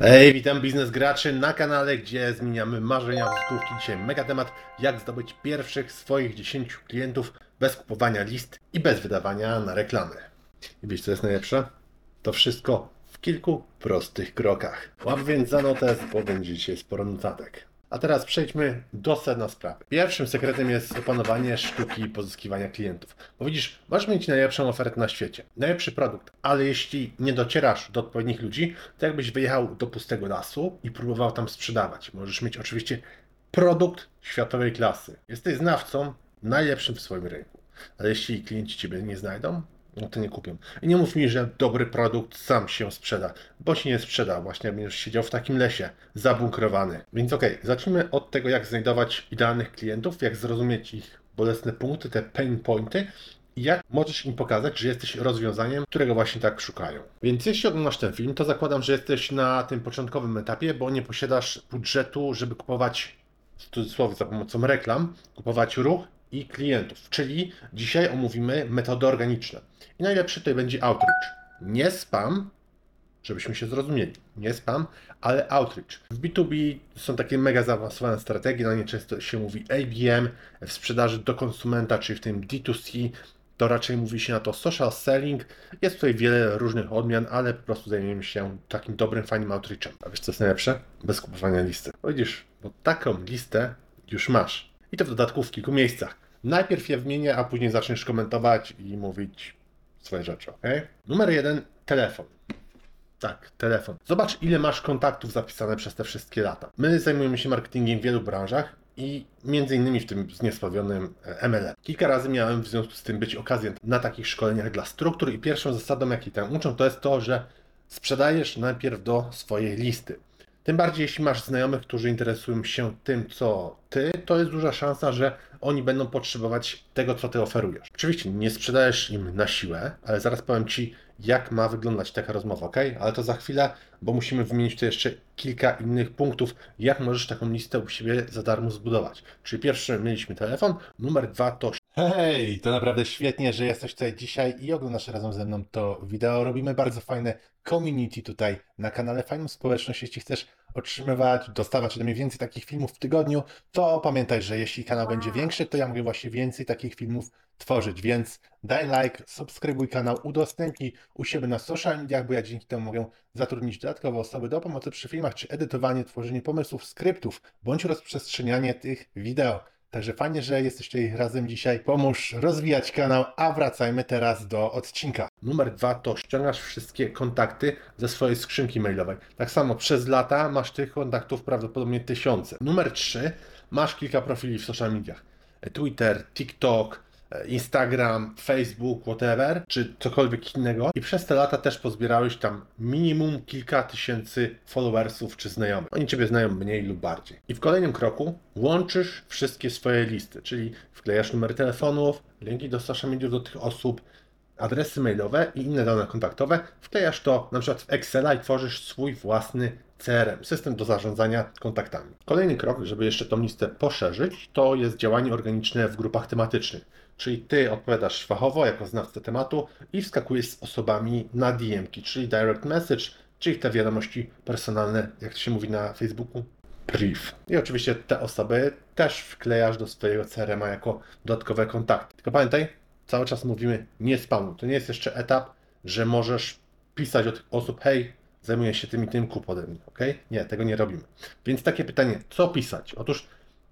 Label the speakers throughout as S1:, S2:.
S1: Hej, witam biznes graczy na kanale, gdzie zmieniamy marzenia w złotówki. Dzisiaj mega temat, jak zdobyć pierwszych swoich 10 klientów bez kupowania list i bez wydawania na reklamy. I wiecie co jest najlepsze? To wszystko w kilku prostych krokach. Łap więc za notes, bo będzie dzisiaj sporo notatek. A teraz przejdźmy do sedna sprawy. Pierwszym sekretem jest opanowanie sztuki pozyskiwania klientów. Bo widzisz, możesz mieć najlepszą ofertę na świecie, najlepszy produkt, ale jeśli nie docierasz do odpowiednich ludzi, to jakbyś wyjechał do pustego lasu i próbował tam sprzedawać. Możesz mieć oczywiście produkt światowej klasy. Jesteś znawcą najlepszym w swoim rynku. Ale jeśli klienci Ciebie nie znajdą, no to nie kupią. I nie mów mi, że dobry produkt sam się sprzeda, bo się nie sprzeda, właśnie będziesz siedział w takim lesie, zabunkrowany. Więc okej, zacznijmy od tego, jak znajdować idealnych klientów, jak zrozumieć ich bolesne punkty, te pain pointy i jak możesz im pokazać, że jesteś rozwiązaniem, którego właśnie tak szukają. Więc jeśli oglądasz ten film, to zakładam, że jesteś na tym początkowym etapie, bo nie posiadasz budżetu, żeby kupować w cudzysłowie za pomocą reklam, kupować ruch i klientów. Czyli dzisiaj omówimy metody organiczne. I najlepszy tutaj będzie outreach. Nie spam, żebyśmy się zrozumieli. Nie spam, ale outreach. W B2B są takie mega zaawansowane strategie, na nie często się mówi ABM, w sprzedaży do konsumenta, czyli w tym D2C, to raczej mówi się na to social selling. Jest tutaj wiele różnych odmian, ale po prostu zajmiemy się takim dobrym, fajnym outreachem. A wiesz co jest najlepsze? Bez kupowania listy. Widzisz, bo taką listę już masz. I to w dodatku w kilku miejscach. Najpierw je wymienię, a później zaczniesz komentować i mówić swoje rzeczy, ok? Numer jeden, telefon. Tak, telefon. Zobacz, ile masz kontaktów zapisane przez te wszystkie lata. My zajmujemy się marketingiem w wielu branżach i między innymi w tym zniesławionym e, MLM. Kilka razy miałem w związku z tym być okazją na takich szkoleniach dla struktur i pierwszą zasadą, jakiej tam uczą, to jest to, że sprzedajesz najpierw do swojej listy. Tym bardziej, jeśli masz znajomych, którzy interesują się tym, co ty, to jest duża szansa, że oni będą potrzebować tego, co ty oferujesz. Oczywiście nie sprzedajesz im na siłę, ale zaraz powiem ci, jak ma wyglądać taka rozmowa, ok? Ale to za chwilę, bo musimy wymienić tu jeszcze kilka innych punktów, jak możesz taką listę u siebie za darmo zbudować. Czyli pierwszy mieliśmy telefon, numer dwa to Hej, to naprawdę świetnie, że jesteś tutaj dzisiaj i oglądasz razem ze mną to wideo. Robimy bardzo fajne community tutaj na kanale, fajną społeczność. Jeśli chcesz otrzymywać, dostawać ode mnie więcej takich filmów w tygodniu, to pamiętaj, że jeśli kanał będzie większy, to ja mogę właśnie więcej takich filmów tworzyć, więc daj like, subskrybuj kanał, udostępnij u siebie na social mediach, bo ja dzięki temu mogę zatrudnić dodatkowe osoby do pomocy przy filmach, czy edytowanie, tworzenie pomysłów, skryptów, bądź rozprzestrzenianie tych wideo. Także fajnie, że jesteście razem dzisiaj. Pomóż rozwijać kanał, a wracajmy teraz do odcinka. Numer dwa to ściągasz wszystkie kontakty ze swojej skrzynki mailowej. Tak samo przez lata masz tych kontaktów prawdopodobnie tysiące. Numer trzy masz kilka profili w social mediach. Twitter, TikTok, Instagram, Facebook, whatever, czy cokolwiek innego i przez te lata też pozbierałeś tam minimum kilka tysięcy followersów czy znajomych. Oni Ciebie znają mniej lub bardziej. I w kolejnym kroku łączysz wszystkie swoje listy, czyli wklejasz numery telefonów, linki do social mediów do tych osób, adresy mailowe i inne dane kontaktowe, wklejasz to na przykład w Excela i tworzysz swój własny CRM, system do zarządzania kontaktami. Kolejny krok, żeby jeszcze tą listę poszerzyć, to jest działanie organiczne w grupach tematycznych. Czyli ty odpowiadasz fachowo jako znawca tematu i wskakujesz z osobami na DM-ki, czyli direct message, czyli te wiadomości personalne, jak to się mówi na Facebooku, brief. I oczywiście te osoby też wklejasz do swojego CRM jako dodatkowe kontakty. Tylko pamiętaj, cały czas mówimy nie spamuj. To nie jest jeszcze etap, że możesz pisać od osób, hej, zajmuję się tym i tym, kup ode mnie, ok? Nie, tego nie robimy. Więc takie pytanie, co pisać? Otóż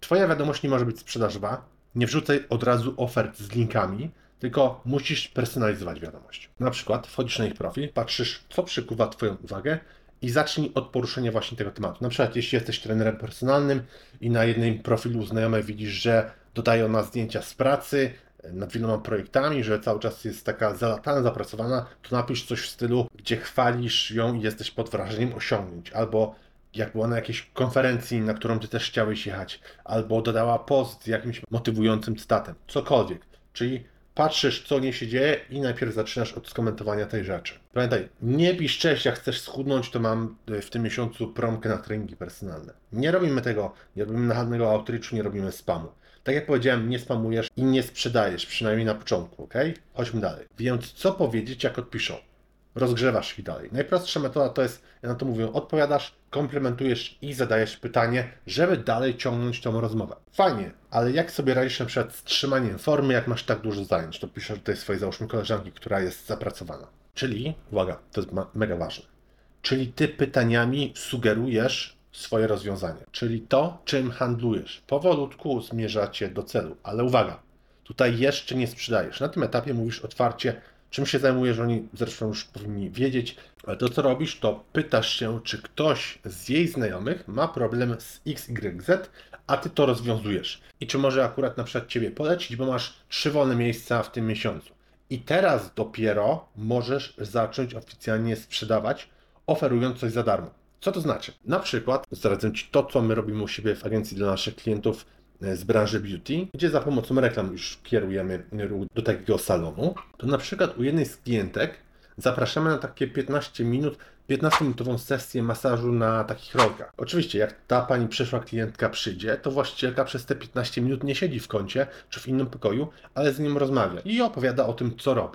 S1: Twoja wiadomość nie może być sprzedażowa, nie wrzucaj od razu ofert z linkami, tylko musisz personalizować wiadomość. Na przykład wchodzisz na ich profil, patrzysz, co przykuwa Twoją uwagę i zacznij od poruszenia właśnie tego tematu. Na przykład, jeśli jesteś trenerem personalnym i na jednym profilu znajomej widzisz, że dodają na zdjęcia z pracy, nad wieloma projektami, że cały czas jest taka zalatana, zapracowana, to napisz coś w stylu, gdzie chwalisz ją i jesteś pod wrażeniem osiągnięć, albo jak była na jakiejś konferencji, na którą ty też chciałeś jechać, albo dodała post z jakimś motywującym cytatem, cokolwiek. Czyli patrzysz, co nie się dzieje i najpierw zaczynasz od skomentowania tej rzeczy. Pamiętaj, nie pisz cześć, jak chcesz schudnąć, to mam e, w tym miesiącu promkę na treningi personalne. Nie robimy tego, nie robimy nachalnego outreachu, nie robimy spamu. Tak jak powiedziałem, nie spamujesz i nie sprzedajesz, przynajmniej na początku, ok? Chodźmy dalej. Więc co powiedzieć, jak odpiszą? rozgrzewasz ich dalej. Najprostsza metoda to jest, ja na to mówię, odpowiadasz, komplementujesz i zadajesz pytanie, żeby dalej ciągnąć tą rozmowę. Fajnie, ale jak sobie radzisz na przykład z trzymaniem formy, jak masz tak dużo zajęć? To piszę tutaj swojej załóżmy koleżanki, która jest zapracowana. Czyli, uwaga, to jest mega ważne. Czyli ty pytaniami sugerujesz swoje rozwiązanie, czyli to, czym handlujesz. Powolutku zmierzacie do celu, ale uwaga, tutaj jeszcze nie sprzedajesz. Na tym etapie mówisz otwarcie, czym się zajmujesz, oni zresztą już powinni wiedzieć, ale to co robisz, to pytasz się, czy ktoś z jej znajomych ma problem z XYZ, a ty to rozwiązujesz. I czy może akurat na przykład ciebie polecić, bo masz trzy wolne miejsca w tym miesiącu. I teraz dopiero możesz zacząć oficjalnie sprzedawać, oferując coś za darmo. Co to znaczy? Na przykład zdradzę Ci to, co my robimy u siebie w agencji dla naszych klientów e, z branży beauty, gdzie za pomocą reklam już kierujemy ruch do takiego salonu. To na przykład u jednej z klientek zapraszamy na takie 15 minut, 15-minutową sesję masażu na takich rolkach. Oczywiście, jak ta pani przyszła klientka przyjdzie, to właścicielka przez te 15 minut nie siedzi w kącie czy w innym pokoju, ale z nim rozmawia i opowiada o tym, co robi.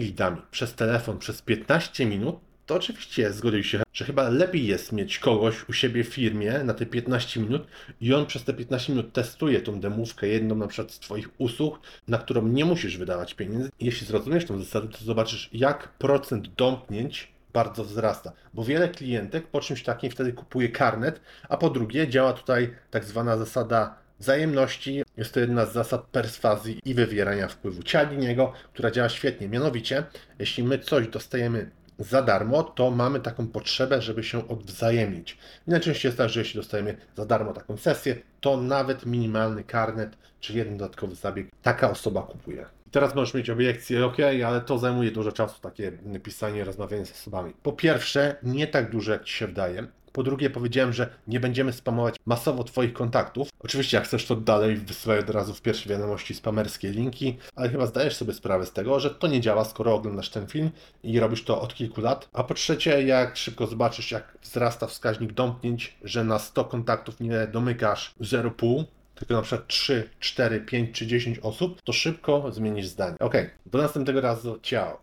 S1: lidami przez telefon przez 15 minut, to oczywiście zgodził się, że chyba lepiej jest mieć kogoś u siebie w firmie na te 15 minut i on przez te 15 minut testuje tą demówkę, jedną na przykład z Twoich usług, na którą nie musisz wydawać pieniędzy. Jeśli zrozumiesz tą zasadę, to zobaczysz, jak procent domknięć bardzo wzrasta, bo wiele klientek po czymś takim wtedy kupuje karnet, a po drugie działa tutaj tak zwana zasada wzajemności. Jest to jedna z zasad perswazji i wywierania wpływu niego, która działa świetnie. Mianowicie, jeśli my coś dostajemy za darmo, to mamy taką potrzebę, żeby się odwzajemnić. I najczęściej jest tak, że jeśli dostajemy za darmo taką sesję, to nawet minimalny karnet czy jeden dodatkowy zabieg taka osoba kupuje. Teraz możesz mieć obiekcję, ok, ale to zajmuje dużo czasu, takie pisanie, rozmawianie z osobami. Po pierwsze, nie tak dużo jak Ci się wydaje. Po drugie, powiedziałem, że nie będziemy spamować masowo Twoich kontaktów. Oczywiście, jak chcesz, to dalej wysyłaj od razu w pierwszej wiadomości spamerskie linki, ale chyba zdajesz sobie sprawę z tego, że to nie działa, skoro oglądasz ten film i robisz to od kilku lat. A po trzecie, jak szybko zobaczysz, jak wzrasta wskaźnik domknięć, że na 100 kontaktów nie domykasz 0,5, tylko na przykład 3, 4, 5 czy 10 osób, to szybko zmienisz zdanie. Ok, do następnego razu, ciao.